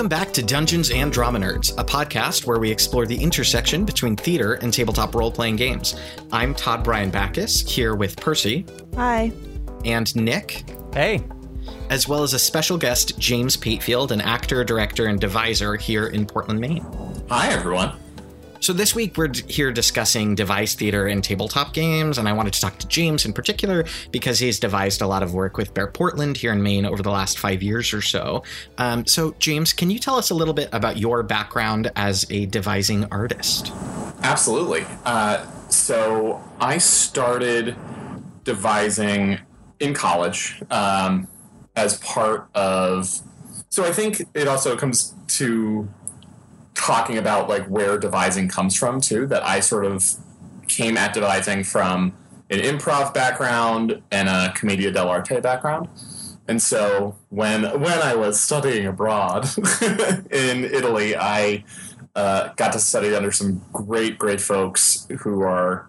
Welcome back to Dungeons and Drama Nerds, a podcast where we explore the intersection between theater and tabletop role playing games. I'm Todd Bryan Backus, here with Percy. Hi. And Nick. Hey. As well as a special guest, James Patefield, an actor, director, and deviser here in Portland, Maine. Hi, everyone. So, this week we're here discussing devised theater and tabletop games, and I wanted to talk to James in particular because he's devised a lot of work with Bear Portland here in Maine over the last five years or so. Um, so, James, can you tell us a little bit about your background as a devising artist? Absolutely. Uh, so, I started devising in college um, as part of. So, I think it also comes to talking about like where devising comes from too that i sort of came at devising from an improv background and a commedia dell'arte background. And so when when i was studying abroad in italy i uh, got to study under some great great folks who are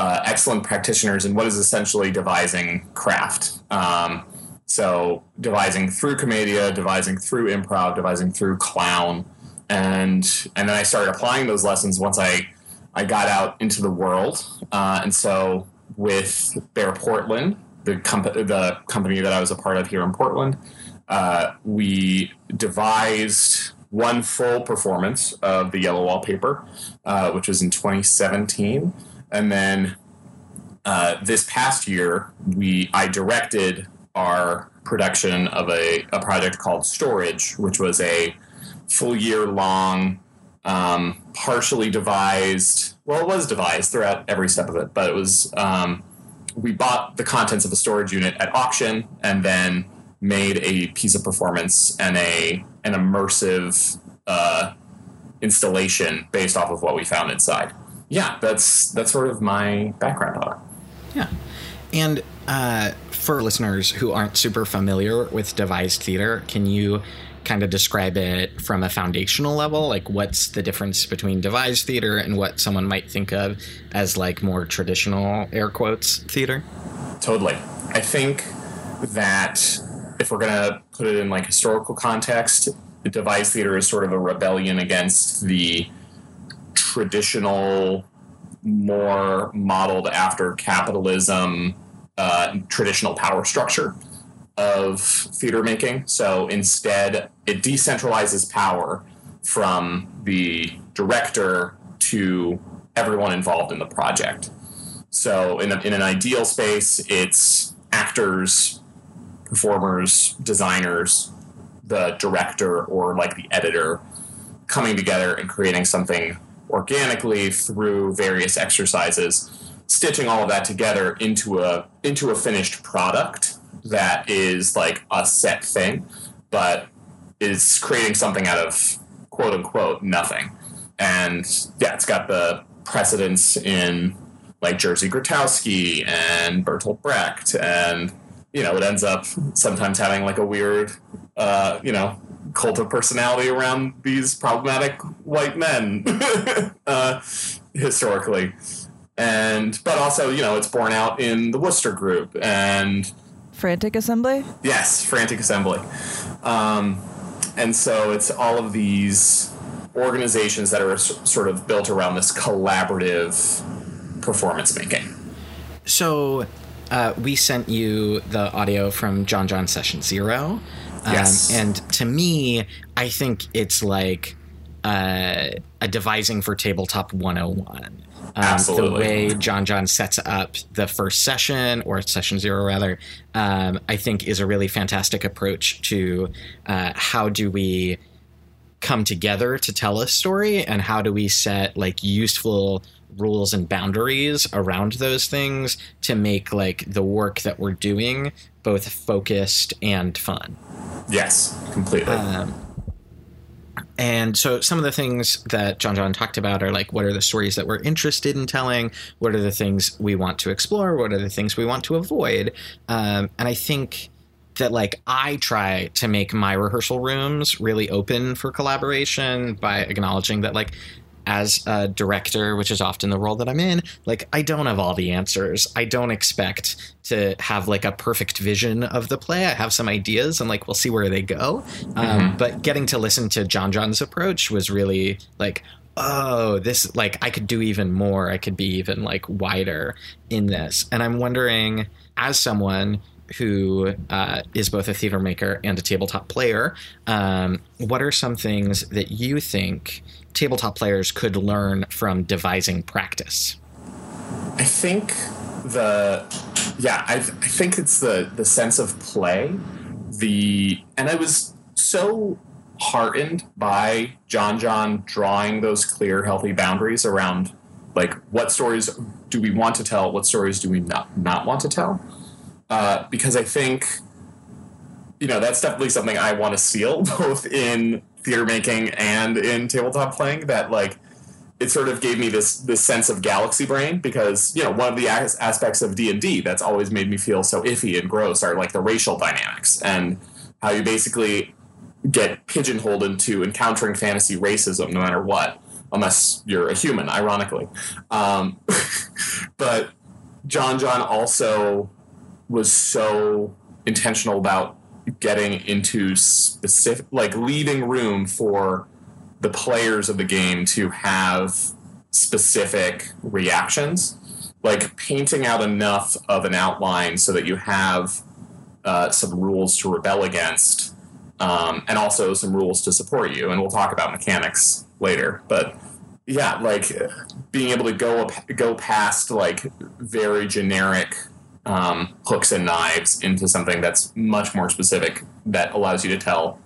uh, excellent practitioners in what is essentially devising craft. Um, so devising through commedia devising through improv devising through clown and and then I started applying those lessons once I I got out into the world. Uh, and so with Bear Portland, the company the company that I was a part of here in Portland, uh, we devised one full performance of the Yellow Wallpaper, uh, which was in 2017, and then uh, this past year we I directed our production of a, a project called Storage, which was a full year long, um, partially devised. Well, it was devised throughout every step of it, but it was. Um, we bought the contents of a storage unit at auction and then made a piece of performance and a an immersive uh, installation based off of what we found inside. Yeah, that's that's sort of my background on it. Yeah, and uh, for listeners who aren't super familiar with devised theater, can you kind of describe it from a foundational level like what's the difference between devised theater and what someone might think of as like more traditional air quotes theater? Totally. I think that if we're going to put it in like historical context devised theater is sort of a rebellion against the traditional more modeled after capitalism uh, traditional power structure of theater making. So instead, it decentralizes power from the director to everyone involved in the project. So in, a, in an ideal space, it's actors, performers, designers, the director, or like the editor coming together and creating something organically through various exercises stitching all of that together into a into a finished product that is like a set thing, but is creating something out of quote unquote nothing. And yeah, it's got the precedence in like Jerzy Grotowski and Bertolt Brecht, and you know, it ends up sometimes having like a weird, uh, you know, cult of personality around these problematic white men uh, historically. And but also, you know, it's borne out in the Wooster Group and Frantic Assembly? Yes, Frantic Assembly. Um, and so it's all of these organizations that are sort of built around this collaborative performance making. So uh, we sent you the audio from John John Session Zero. Um, yes. And to me, I think it's like uh, a devising for tabletop 101. Um, The way John John sets up the first session, or session zero rather, um, I think is a really fantastic approach to uh, how do we come together to tell a story and how do we set like useful rules and boundaries around those things to make like the work that we're doing both focused and fun. Yes, completely. Um, and so some of the things that John John talked about are like what are the stories that we're interested in telling? What are the things we want to explore? What are the things we want to avoid? Um, and I think that like I try to make my rehearsal rooms really open for collaboration by acknowledging that like as a director, which is often the role that I'm in, like I don't have all the answers. I don't expect to have like a perfect vision of the play. I have some ideas and like we'll see where they go. Um, mm-hmm. But getting to listen to John John's approach was really like, oh, this like I could do even more. I could be even like wider in this. And I'm wondering, as someone who uh, is both a theater maker and a tabletop player, um, what are some things that you think tabletop players could learn from devising practice? I think the yeah, I, I think it's the the sense of play. The and I was so heartened by John John drawing those clear, healthy boundaries around like what stories do we want to tell, what stories do we not not want to tell, uh, because I think you know that's definitely something I want to seal both in theater making and in tabletop playing. That like it sort of gave me this this sense of galaxy brain because you know one of the as- aspects of D and D that's always made me feel so iffy and gross are like the racial dynamics and how you basically get pigeonholed into encountering fantasy racism no matter what, unless you're a human, ironically. Um, but John John also was so intentional about getting into specific, like leaving room for the players of the game to have specific reactions, like painting out enough of an outline so that you have uh, some rules to rebel against um, and also some rules to support you. And we'll talk about mechanics later. But yeah, like being able to go go past like very generic um, hooks and knives into something that's much more specific that allows you to tell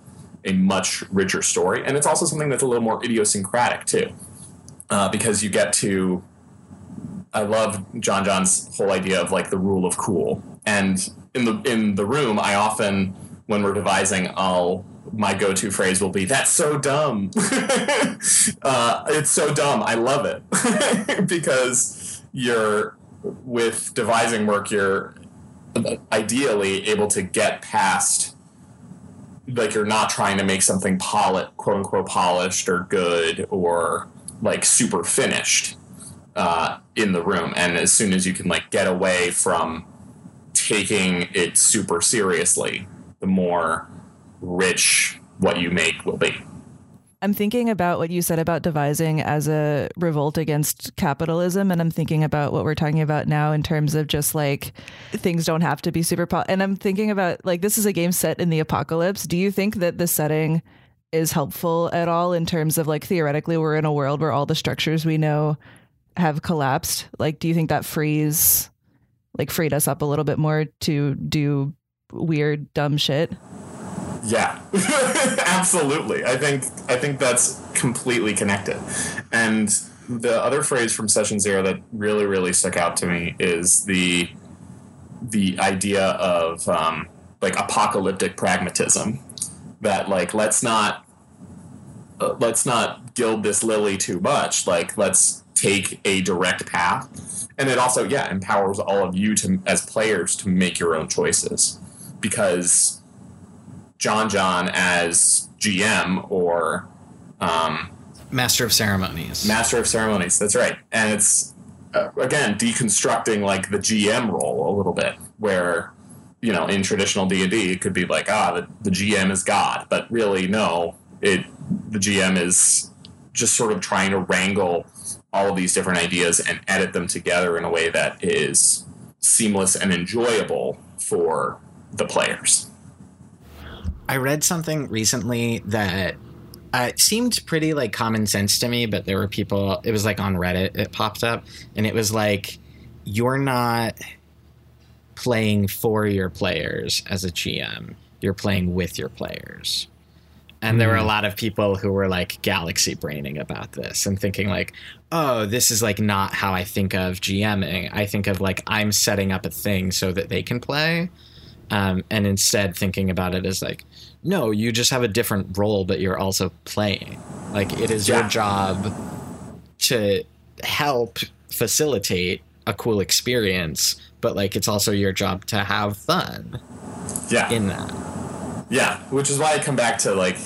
a much richer story. And it's also something that's a little more idiosyncratic too, uh, because you get to. I love John John's whole idea of like the rule of cool, and in the in the room, I often when we're devising, I'll my go-to phrase will be "That's so dumb." uh, it's so dumb. I love it because you're with devising work. You're ideally able to get past like you're not trying to make something poli- quote unquote polished or good or like super finished uh, in the room and as soon as you can like get away from taking it super seriously the more rich what you make will be. I'm thinking about what you said about devising as a revolt against capitalism. And I'm thinking about what we're talking about now in terms of just like things don't have to be super. Po- and I'm thinking about like this is a game set in the apocalypse. Do you think that the setting is helpful at all in terms of like theoretically we're in a world where all the structures we know have collapsed? Like, do you think that frees, like, freed us up a little bit more to do weird, dumb shit. Yeah, absolutely. I think I think that's completely connected. And the other phrase from session zero that really really stuck out to me is the the idea of um, like apocalyptic pragmatism. That like let's not uh, let's not gild this lily too much. Like let's take a direct path, and it also yeah empowers all of you to as players to make your own choices because John John as GM or um, Master of Ceremonies. Master of Ceremonies. That's right, and it's uh, again deconstructing like the GM role a little bit, where you know in traditional D and D it could be like ah the, the GM is God, but really no, it the GM is just sort of trying to wrangle all of these different ideas and edit them together in a way that is seamless and enjoyable for the players. I read something recently that uh, seemed pretty like common sense to me, but there were people. It was like on Reddit. It popped up, and it was like, "You're not playing for your players as a GM. You're playing with your players." And there were a hmm. lot of people who were like galaxy braining about this and thinking like, "Oh, this is like not how I think of GMing. I think of like I'm setting up a thing so that they can play." um, and instead thinking about it as like no you just have a different role but you're also playing like it is yeah. your job to help facilitate a cool experience but like it's also your job to have fun yeah in that yeah which is why i come back to like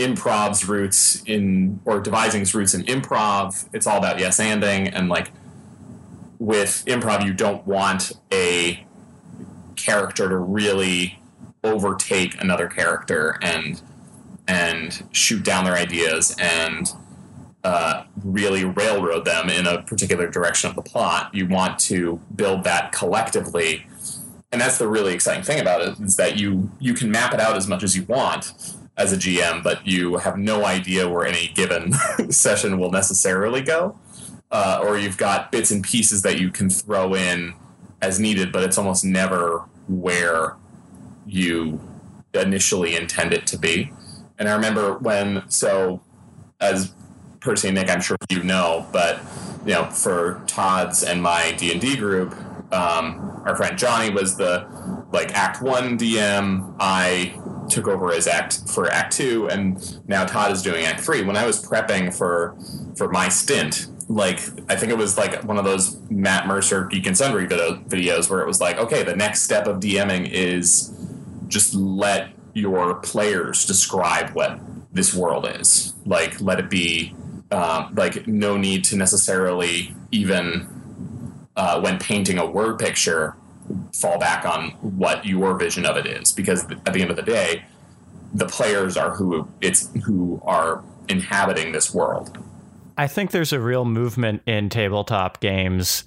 improv's roots in or devising's roots in improv. It's all about yes anding and like with improv you don't want a character to really overtake another character and and shoot down their ideas and uh, really railroad them in a particular direction of the plot. You want to build that collectively, and that's the really exciting thing about it is that you you can map it out as much as you want as a GM, but you have no idea where any given session will necessarily go, uh, or you've got bits and pieces that you can throw in as needed, but it's almost never where you initially intend it to be. And I remember when so as Percy and Nick, I'm sure you know, but you know, for Todd's and my D and D group, um, our friend Johnny was the like Act One DM. I took over as Act for Act Two, and now Todd is doing Act Three. When I was prepping for for my stint, like I think it was like one of those Matt Mercer Geek and Sundry video, videos where it was like, okay, the next step of DMing is just let your players describe what this world is. Like, let it be um, like no need to necessarily even uh, when painting a word picture fall back on what your vision of it is because at the end of the day the players are who it's who are inhabiting this world i think there's a real movement in tabletop games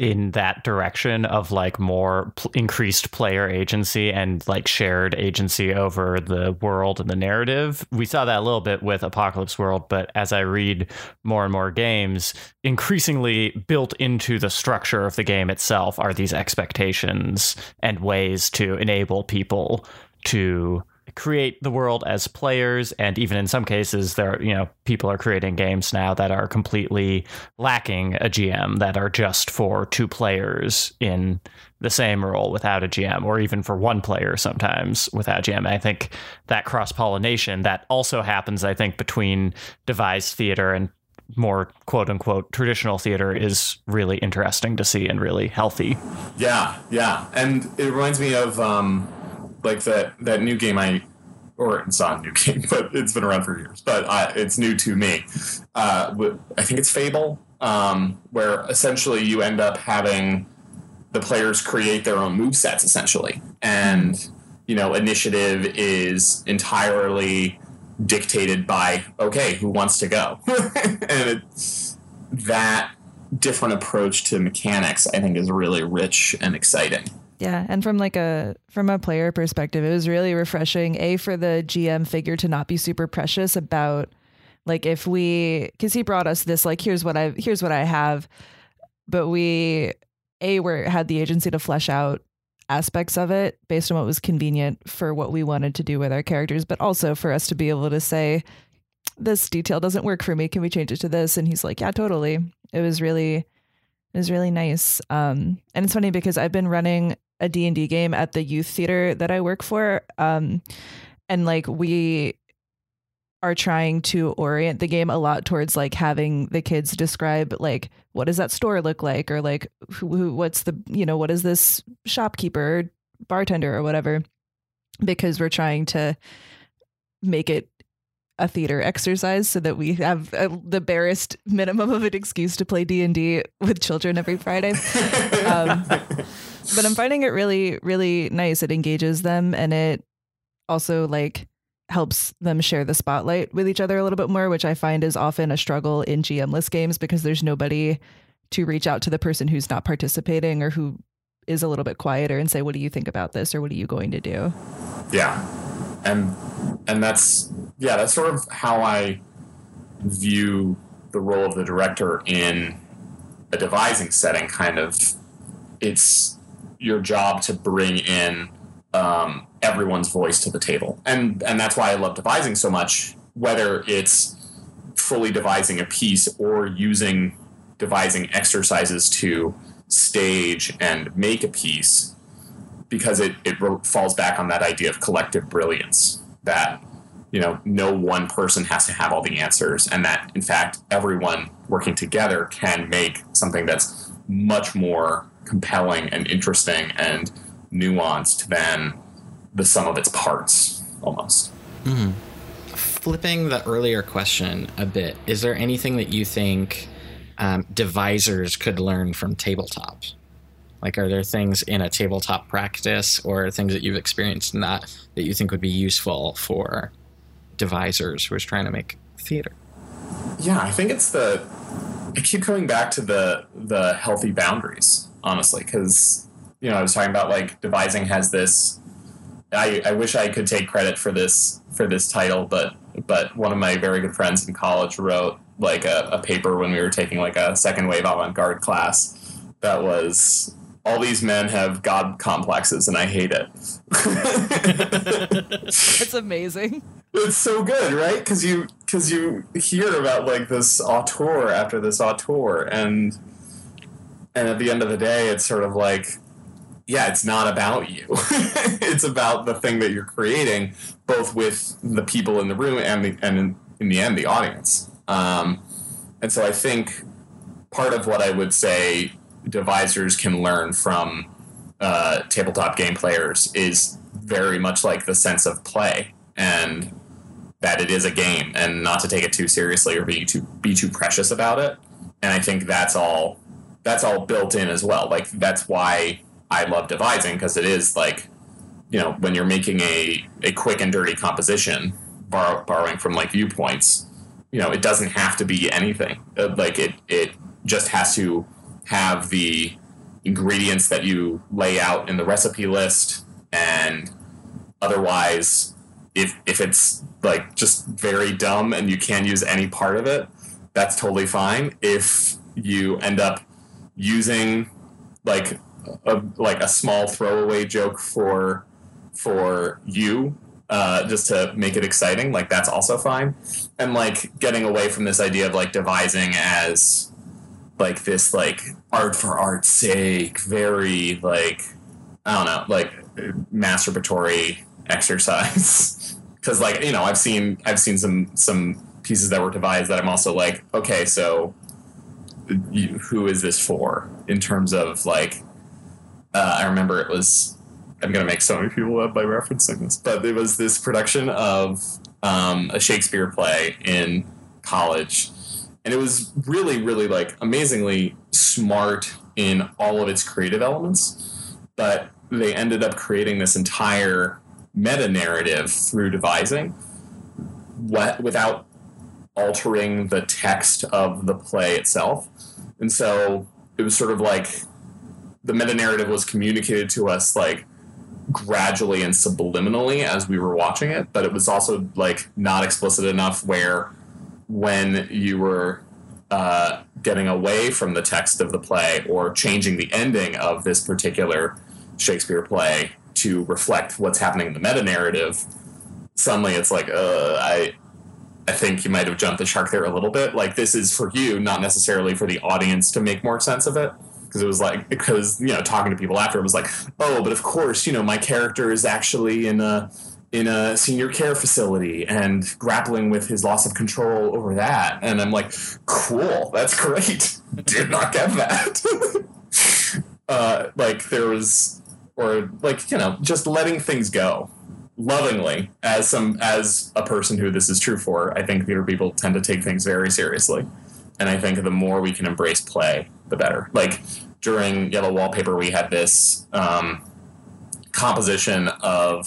in that direction of like more pl- increased player agency and like shared agency over the world and the narrative. We saw that a little bit with Apocalypse World, but as I read more and more games, increasingly built into the structure of the game itself are these expectations and ways to enable people to create the world as players and even in some cases there you know people are creating games now that are completely lacking a GM that are just for two players in the same role without a GM or even for one player sometimes without GM. I think that cross pollination that also happens I think between devised theater and more quote unquote traditional theater is really interesting to see and really healthy. Yeah, yeah. And it reminds me of um like that that new game I or it's not a new game, but it's been around for years. But uh, it's new to me. Uh, I think it's Fable, um, where essentially you end up having the players create their own move sets, essentially, and you know initiative is entirely dictated by okay, who wants to go, and it, that different approach to mechanics, I think, is really rich and exciting. Yeah, and from like a from a player perspective, it was really refreshing. A for the GM figure to not be super precious about like if we because he brought us this like here's what I here's what I have, but we a were had the agency to flesh out aspects of it based on what was convenient for what we wanted to do with our characters, but also for us to be able to say this detail doesn't work for me. Can we change it to this? And he's like, yeah, totally. It was really it was really nice. Um, and it's funny because I've been running a D&D game at the youth theater that I work for. Um, and like we are trying to orient the game a lot towards like having the kids describe like what does that store look like or like who, who what's the you know what is this shopkeeper bartender or whatever because we're trying to make it a theater exercise so that we have a, the barest minimum of an excuse to play D&D with children every Friday. um, but I'm finding it really, really nice. It engages them and it also like helps them share the spotlight with each other a little bit more, which I find is often a struggle in GMless games because there's nobody to reach out to the person who's not participating or who is a little bit quieter and say, "What do you think about this?" or "What are you going to do?" Yeah, and and that's yeah, that's sort of how I view the role of the director in a devising setting. Kind of, it's your job to bring in um, everyone's voice to the table, and and that's why I love devising so much. Whether it's fully devising a piece or using devising exercises to stage and make a piece, because it it falls back on that idea of collective brilliance that you know no one person has to have all the answers and that in fact everyone working together can make something that's much more compelling and interesting and nuanced than the sum of its parts almost mm-hmm. flipping the earlier question a bit, is there anything that you think um, could learn from tabletop? Like, are there things in a tabletop practice or things that you've experienced in that that you think would be useful for devisers who are trying to make theater? Yeah, I think it's the. I keep coming back to the the healthy boundaries, honestly, because you know I was talking about like devising has this. I, I wish I could take credit for this for this title, but but one of my very good friends in college wrote like a, a paper when we were taking like a second wave avant garde class that was all these men have god complexes and I hate it. It's amazing. It's so good, right? Because you because you hear about like this auteur after this auteur, and and at the end of the day, it's sort of like, yeah, it's not about you. it's about the thing that you're creating, both with the people in the room and the and in, in the end the audience. Um, and so I think part of what I would say devisers can learn from uh, tabletop game players is very much like the sense of play and that it is a game and not to take it too seriously or be too be too precious about it. And I think that's all that's all built in as well. Like that's why I love devising because it is like you know when you're making a a quick and dirty composition borrow, borrowing from like viewpoints you know it doesn't have to be anything Uh, like it it just has to have the ingredients that you lay out in the recipe list and otherwise if if it's like just very dumb and you can't use any part of it that's totally fine if you end up using like a like a small throwaway joke for for you uh, just to make it exciting like that's also fine. And like getting away from this idea of like devising as like this like art for art's sake very like i don't know like masturbatory exercise. Because like you know i've seen i've seen some some pieces that were devised that i'm also like okay so who is this for in terms of like uh, i remember it was i'm going to make so many people up by referencing this but it was this production of um, a shakespeare play in college. And it was really really like amazingly smart in all of its creative elements but they ended up creating this entire meta narrative through devising what, without altering the text of the play itself and so it was sort of like the meta narrative was communicated to us like gradually and subliminally as we were watching it but it was also like not explicit enough where when you were uh, getting away from the text of the play or changing the ending of this particular Shakespeare play to reflect what's happening in the meta narrative, suddenly it's like, uh, I, I think you might have jumped the shark there a little bit. Like this is for you, not necessarily for the audience to make more sense of it. Because it was like, because you know, talking to people after it was like, oh, but of course, you know, my character is actually in a in a senior care facility and grappling with his loss of control over that. And I'm like, cool, that's great. Did not get that. uh, like there was, or like you know, just letting things go lovingly as some as a person who this is true for. I think theater people tend to take things very seriously, and I think the more we can embrace play, the better. Like during Yellow Wallpaper, we had this um, composition of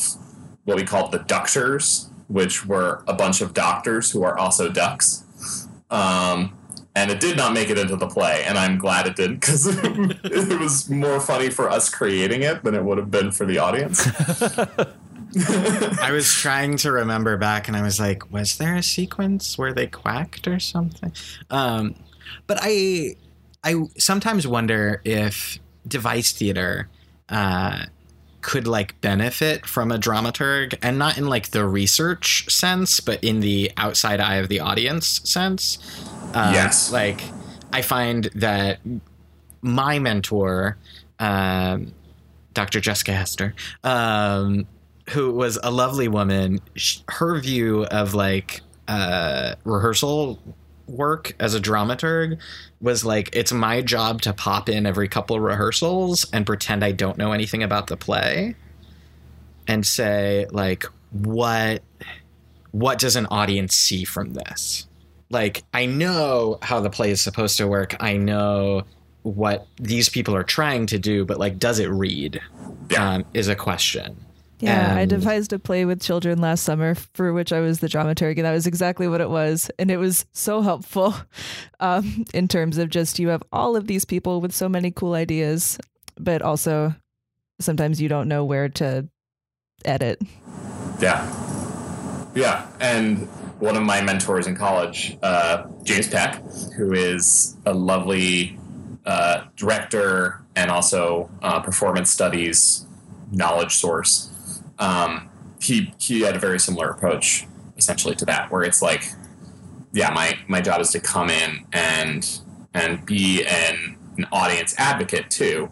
what we called the Ductors, which were a bunch of doctors who are also ducks. Um, and it did not make it into the play, and I'm glad it didn't because it was more funny for us creating it than it would have been for the audience. I was trying to remember back, and I was like, was there a sequence where they quacked or something? Um, but I, I sometimes wonder if devised theater uh, could like benefit from a dramaturg, and not in like the research sense, but in the outside eye of the audience sense. Um, Yes. like I find that my mentor, um, Dr. Jessica Hester, um, who was a lovely woman, sh- her view of like uh, rehearsal work as a dramaturg was like it's my job to pop in every couple rehearsals and pretend I don't know anything about the play and say like what what does an audience see from this? Like, I know how the play is supposed to work. I know what these people are trying to do, but like, does it read? Yeah. Um, is a question. Yeah, I devised a play with children last summer for which I was the dramaturg, and that was exactly what it was. And it was so helpful um, in terms of just you have all of these people with so many cool ideas, but also sometimes you don't know where to edit. Yeah. Yeah. And one of my mentors in college, uh, James Peck, who is a lovely uh, director and also uh, performance studies knowledge source, um, he, he had a very similar approach essentially to that, where it's like, yeah, my, my job is to come in and and be an, an audience advocate too,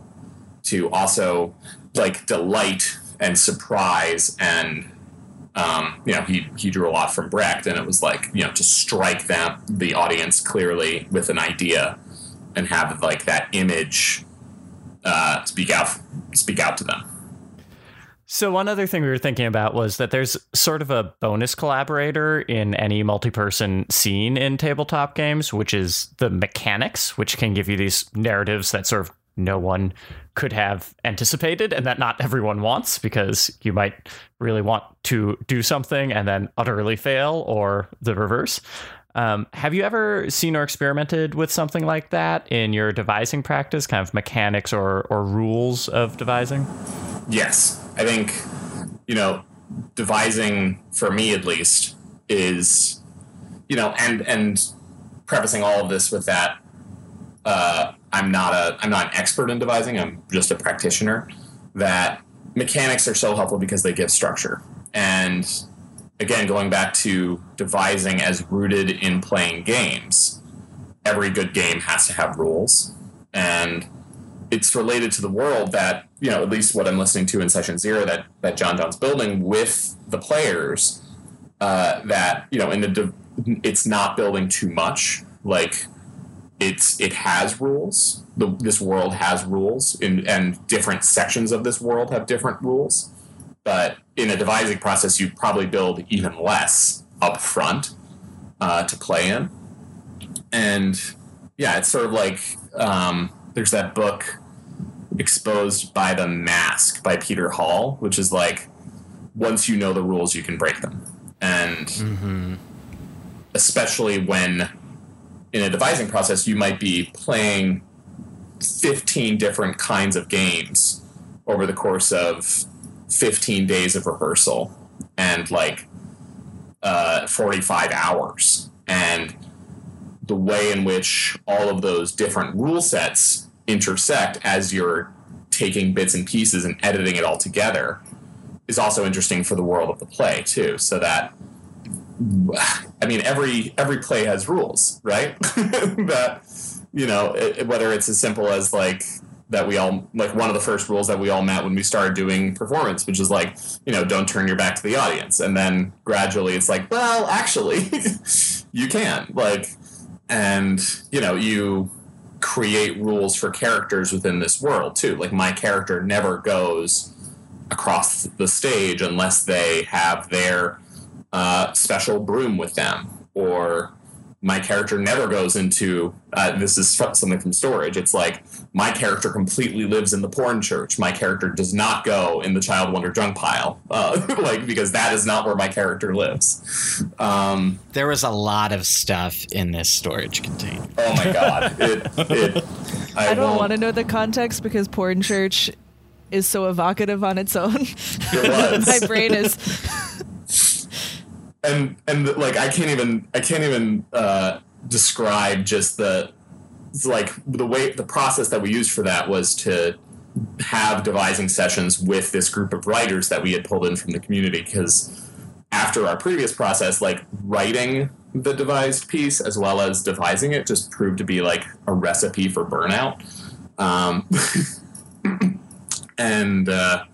to also like delight and surprise and um, you know he he drew a lot from Brecht and it was like you know to strike them the audience clearly with an idea and have like that image uh, speak out speak out to them. So one other thing we were thinking about was that there's sort of a bonus collaborator in any multi-person scene in tabletop games, which is the mechanics, which can give you these narratives that sort of no one could have anticipated and that not everyone wants because you might really want to do something and then utterly fail or the reverse. Um, have you ever seen or experimented with something like that in your devising practice, kind of mechanics or, or rules of devising? Yes, I think you know devising for me at least is you know and and prefacing all of this with that uh, I'm not a I'm not an expert in devising. I'm just a practitioner. That mechanics are so helpful because they give structure. And again, going back to devising as rooted in playing games, every good game has to have rules, and it's related to the world that you know at least what I'm listening to in session zero that that John John's building with the players. Uh, that you know in the de- it's not building too much like it's it has rules. The, this world has rules, in, and different sections of this world have different rules. But in a devising process, you probably build even less up front uh, to play in. And yeah, it's sort of like um, there's that book, Exposed by the Mask by Peter Hall, which is like once you know the rules, you can break them. And especially when in a devising process, you might be playing 15 different kinds of games over the course of 15 days of rehearsal and like uh, 45 hours. And the way in which all of those different rule sets intersect as you're taking bits and pieces and editing it all together is also interesting for the world of the play, too. So that I mean, every every play has rules, right? that you know, it, whether it's as simple as like that we all like one of the first rules that we all met when we started doing performance, which is like you know, don't turn your back to the audience, and then gradually it's like, well, actually, you can like, and you know, you create rules for characters within this world too. Like my character never goes across the stage unless they have their uh, special broom with them, or my character never goes into uh, this is something from storage. It's like my character completely lives in the porn church. My character does not go in the child wonder junk pile, uh, like because that is not where my character lives. Um, There was a lot of stuff in this storage container. oh my god! It, it, I, I don't want to know the context because porn church is so evocative on its own. was. My brain is and and like I can't even I can't even uh, describe just the like the way the process that we used for that was to have devising sessions with this group of writers that we had pulled in from the community because after our previous process like writing the devised piece as well as devising it just proved to be like a recipe for burnout. Um, and uh,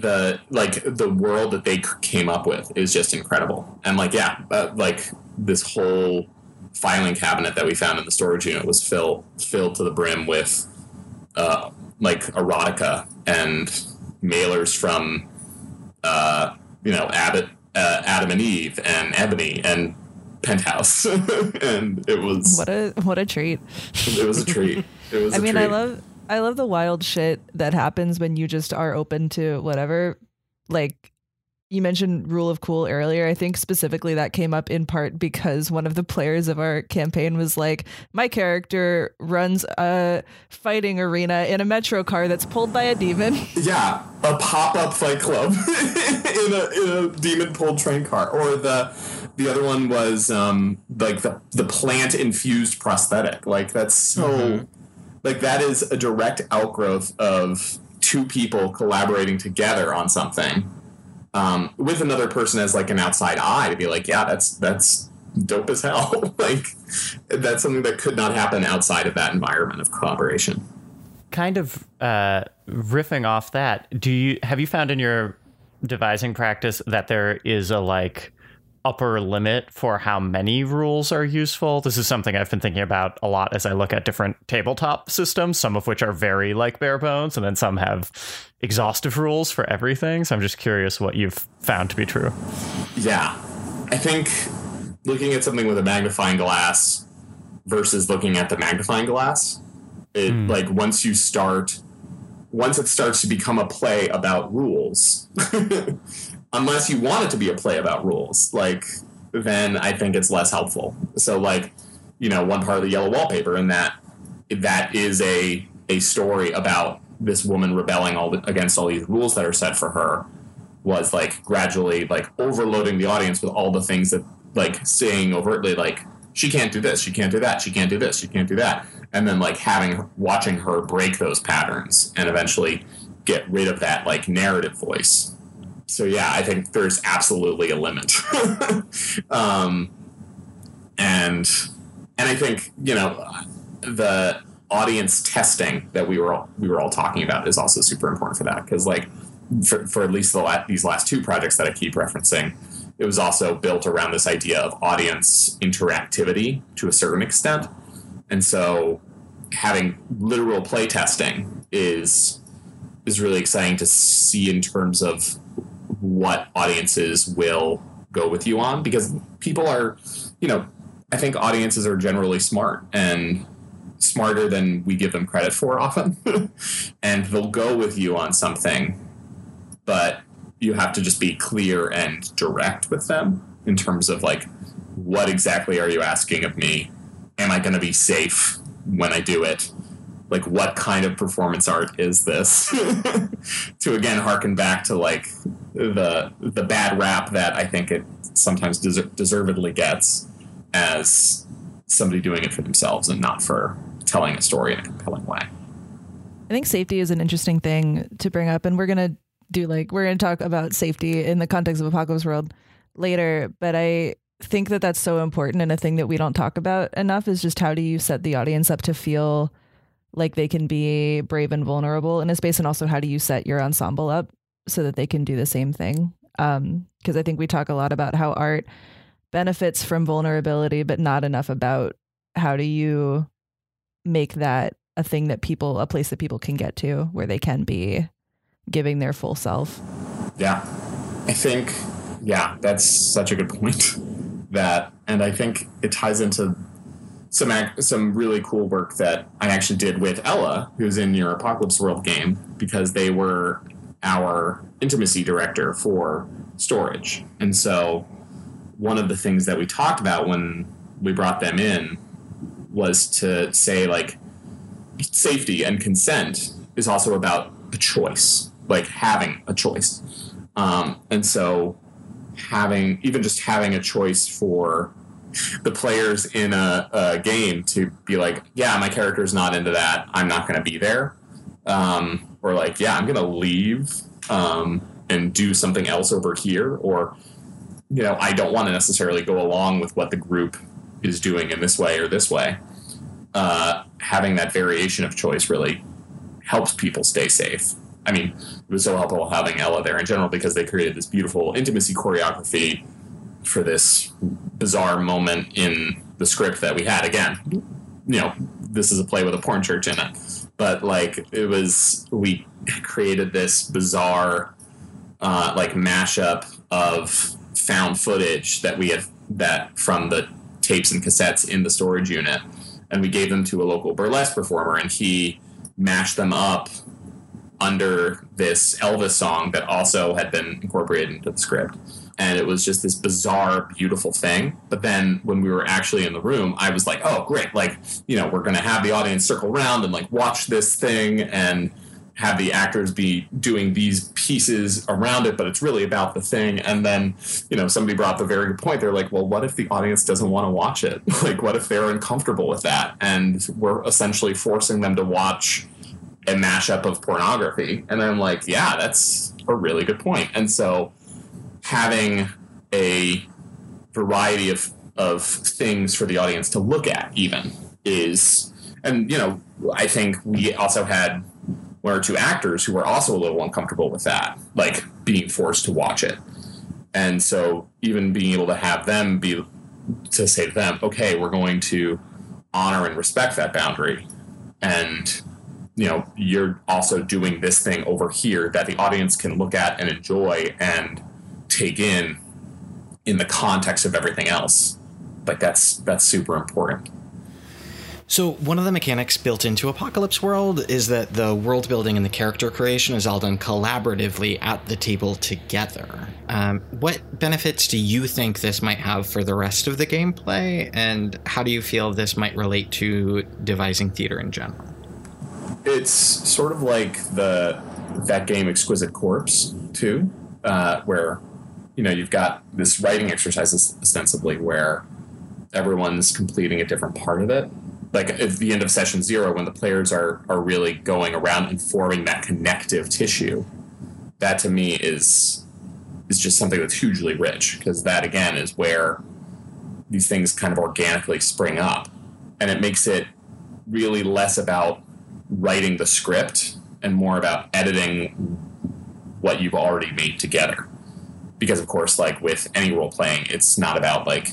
the like the world that they came up with is just incredible and like yeah uh, like this whole filing cabinet that we found in the storage unit was filled filled to the brim with uh, like erotica and mailers from uh, you know Abbott uh, Adam and Eve and Ebony and Penthouse, and it was what a what a treat. It was a treat. It was. I mean, treat. I love I love the wild shit that happens when you just are open to whatever. Like you mentioned rule of cool earlier. I think specifically that came up in part because one of the players of our campaign was like, my character runs a fighting arena in a metro car that's pulled by a demon. Yeah, a pop-up fight club in a in a demon pulled train car, or the the other one was um, like the the plant infused prosthetic. Like that's so mm-hmm. Like that is a direct outgrowth of two people collaborating together on something um, with another person as like an outside eye to be like, yeah, that's that's dope as hell. like that's something that could not happen outside of that environment of collaboration. Kind of uh, riffing off that, do you have you found in your devising practice that there is a like upper limit for how many rules are useful. This is something I've been thinking about a lot as I look at different tabletop systems, some of which are very like bare bones, and then some have exhaustive rules for everything. So I'm just curious what you've found to be true. Yeah. I think looking at something with a magnifying glass versus looking at the magnifying glass, it mm. like once you start once it starts to become a play about rules unless you want it to be a play about rules, like then I think it's less helpful. So like, you know, one part of the yellow wallpaper and that that is a a story about this woman rebelling all the, against all these rules that are set for her was like gradually like overloading the audience with all the things that like saying overtly like she can't do this, she can't do that, she can't do this, she can't do that, and then like having watching her break those patterns and eventually get rid of that like narrative voice so yeah, I think there's absolutely a limit. um, and and I think you know the audience testing that we were all, we were all talking about is also super important for that because like for, for at least the la- these last two projects that I keep referencing, it was also built around this idea of audience interactivity to a certain extent, and so having literal play testing is is really exciting to see in terms of what audiences will go with you on because people are, you know, I think audiences are generally smart and smarter than we give them credit for often. and they'll go with you on something, but you have to just be clear and direct with them in terms of like, what exactly are you asking of me? Am I going to be safe when I do it? Like, what kind of performance art is this? to again harken back to like the the bad rap that I think it sometimes deser- deservedly gets as somebody doing it for themselves and not for telling a story in a compelling way. I think safety is an interesting thing to bring up, and we're gonna do like we're gonna talk about safety in the context of Apocalypse World later. But I think that that's so important, and a thing that we don't talk about enough is just how do you set the audience up to feel like they can be brave and vulnerable in a space, and also how do you set your ensemble up so that they can do the same thing. Because um, I think we talk a lot about how art benefits from vulnerability, but not enough about how do you make that a thing that people, a place that people can get to where they can be giving their full self. Yeah. I think, yeah, that's such a good point. that, and I think it ties into some some really cool work that I actually did with Ella, who's in your Apocalypse World game, because they were our intimacy director for storage. And so one of the things that we talked about when we brought them in was to say like safety and consent is also about a choice, like having a choice. Um, and so having even just having a choice for the players in a, a, game to be like, yeah, my character's not into that. I'm not going to be there. Um, or like, yeah, I'm going to leave um, and do something else over here, or you know, I don't want to necessarily go along with what the group is doing in this way or this way. Uh, having that variation of choice really helps people stay safe. I mean, it was so helpful having Ella there in general because they created this beautiful intimacy choreography for this bizarre moment in the script that we had. Again, you know, this is a play with a porn church in it but like it was we created this bizarre uh, like mashup of found footage that we had that from the tapes and cassettes in the storage unit, and we gave them to a local burlesque performer, and he mashed them up under this Elvis song that also had been incorporated into the script. And it was just this bizarre, beautiful thing. But then when we were actually in the room, I was like, oh, great. Like, you know, we're going to have the audience circle around and like watch this thing and have the actors be doing these pieces around it, but it's really about the thing. And then, you know, somebody brought up very good point. They're like, well, what if the audience doesn't want to watch it? like, what if they're uncomfortable with that? And we're essentially forcing them to watch a mashup of pornography. And I'm like, yeah, that's a really good point. And so having a variety of, of things for the audience to look at, even, is, and, you know, I think we also had one or two actors who were also a little uncomfortable with that, like being forced to watch it. And so even being able to have them be, to say to them, okay, we're going to honor and respect that boundary. And you know you're also doing this thing over here that the audience can look at and enjoy and take in in the context of everything else. Like that's that's super important. So one of the mechanics built into apocalypse world is that the world building and the character creation is all done collaboratively at the table together. Um, what benefits do you think this might have for the rest of the gameplay? And how do you feel this might relate to devising theater in general? It's sort of like the that game Exquisite Corpse too, uh, where you know you've got this writing exercise ostensibly where everyone's completing a different part of it. Like at the end of session zero, when the players are are really going around and forming that connective tissue, that to me is is just something that's hugely rich because that again is where these things kind of organically spring up, and it makes it really less about writing the script and more about editing what you've already made together. Because of course, like with any role playing, it's not about like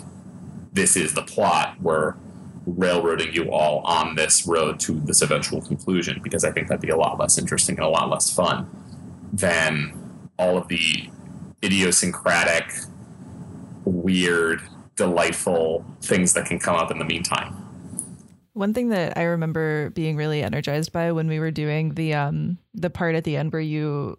this is the plot. We're railroading you all on this road to this eventual conclusion. Because I think that'd be a lot less interesting and a lot less fun than all of the idiosyncratic, weird, delightful things that can come up in the meantime. One thing that I remember being really energized by when we were doing the um the part at the end where you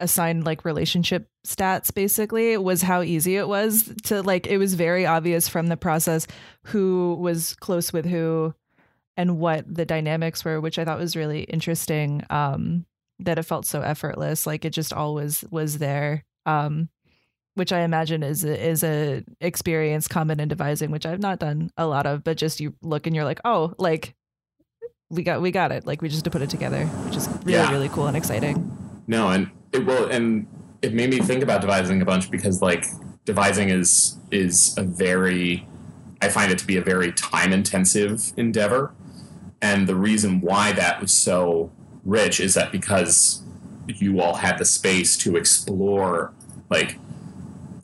assigned like relationship stats basically was how easy it was to like it was very obvious from the process who was close with who and what the dynamics were which I thought was really interesting um that it felt so effortless like it just always was there um which I imagine is a, is a experience common in devising, which I've not done a lot of, but just you look and you're like, oh, like we got we got it, like we just to put it together, which is really yeah. really cool and exciting. No, and it will, and it made me think about devising a bunch because like devising is is a very, I find it to be a very time intensive endeavor, and the reason why that was so rich is that because you all had the space to explore like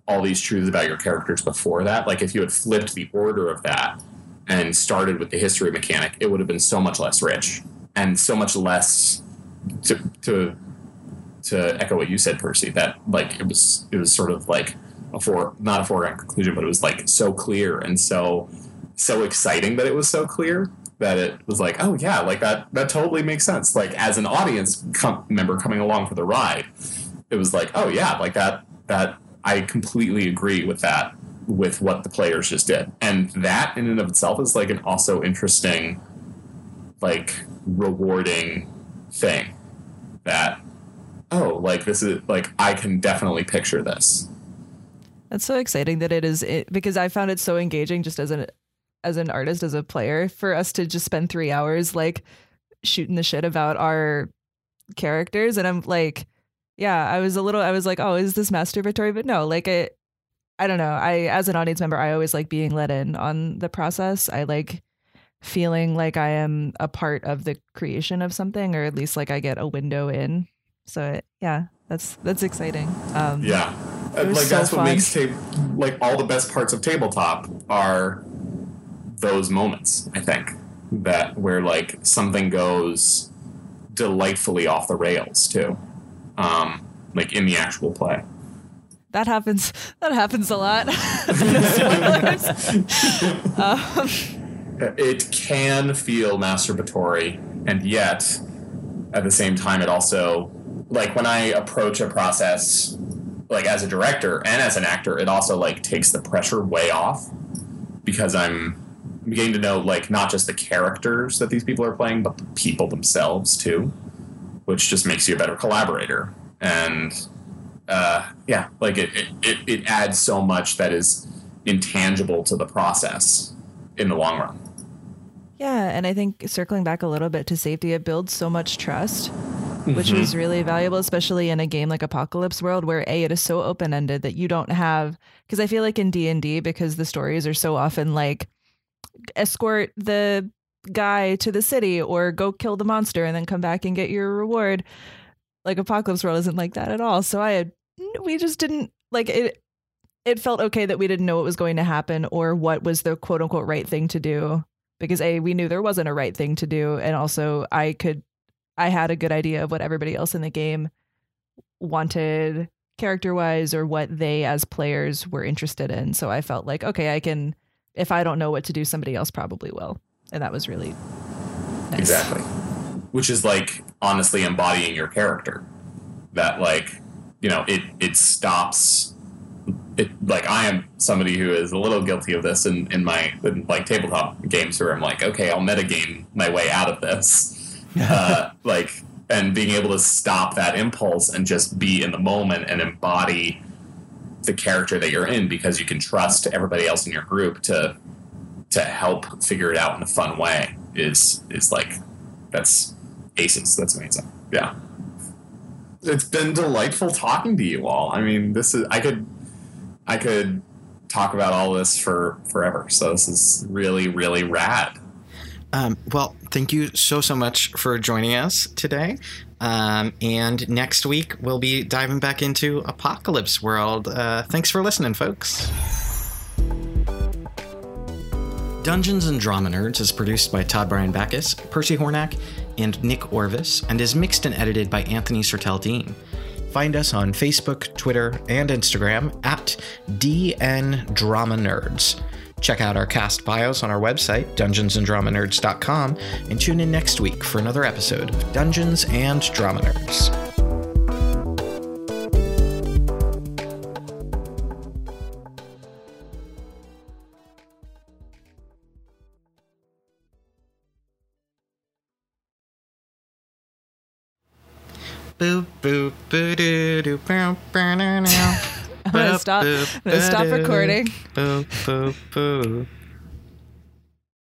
all these truths about your characters before that. Like if you had flipped the order of that and started with the history mechanic, it would have been so much less rich and so much less to to to echo what you said, Percy. That like it was it was sort of like a for not a foregone conclusion, but it was like so clear and so so exciting that it was so clear that it was like, oh yeah, like that that totally makes sense. Like as an audience com- member coming along for the ride, it was like, oh yeah, like that that I completely agree with that with what the players just did. And that in and of itself is like an also interesting like rewarding thing that oh, like this is like I can definitely picture this. That's so exciting that it is it, because I found it so engaging just as an as an artist as a player for us to just spend 3 hours like shooting the shit about our characters and I'm like yeah, I was a little, I was like, oh, is this masturbatory? But no, like I, I don't know. I, as an audience member, I always like being let in on the process. I like feeling like I am a part of the creation of something, or at least like I get a window in. So it, yeah, that's that's exciting. Um, yeah, like so that's what makes like all the best parts of tabletop are those moments. I think that where like something goes delightfully off the rails too um, like in the actual play. that happens. That happens a lot. um. It can feel masturbatory, and yet, at the same time, it also like when I approach a process like as a director and as an actor, it also like takes the pressure way off because I'm beginning to know like not just the characters that these people are playing, but the people themselves too, which just makes you a better collaborator. And uh, yeah, like it, it, it adds so much that is intangible to the process in the long run. Yeah, and I think circling back a little bit to safety, it builds so much trust which mm-hmm. is really valuable, especially in a game like Apocalypse World, where a it is so open ended that you don't have. Because I feel like in D and D, because the stories are so often like escort the guy to the city or go kill the monster and then come back and get your reward. Like Apocalypse World isn't like that at all. So I had we just didn't like it. It felt okay that we didn't know what was going to happen or what was the quote unquote right thing to do because a we knew there wasn't a right thing to do and also I could I had a good idea of what everybody else in the game wanted character wise or what they as players were interested in. So I felt like, okay, I can, if I don't know what to do, somebody else probably will. And that was really nice. Exactly. Which is like honestly embodying your character. That like, you know, it it stops it like I am somebody who is a little guilty of this in, in my in like tabletop games where I'm like, okay, I'll metagame my way out of this uh, like and being able to stop that impulse and just be in the moment and embody the character that you're in because you can trust everybody else in your group to to help figure it out in a fun way is is like that's aces. That's amazing. Yeah. It's been delightful talking to you all. I mean this is i could i could talk about all this for forever. So this is really really rad um, well, thank you so, so much for joining us today. Um, and next week, we'll be diving back into Apocalypse World. Uh, thanks for listening, folks. Dungeons and Drama Nerds is produced by Todd Brian Backus, Percy Hornack, and Nick Orvis, and is mixed and edited by Anthony Sertel Dean. Find us on Facebook, Twitter, and Instagram at DN Drama Nerds. Check out our cast bios on our website, dungeonsanddramanerds.com, and tune in next week for another episode of Dungeons and Drama Nerds. Boop boop boo doo doo bow bow now. I'm gonna stop. I'm gonna stop recording.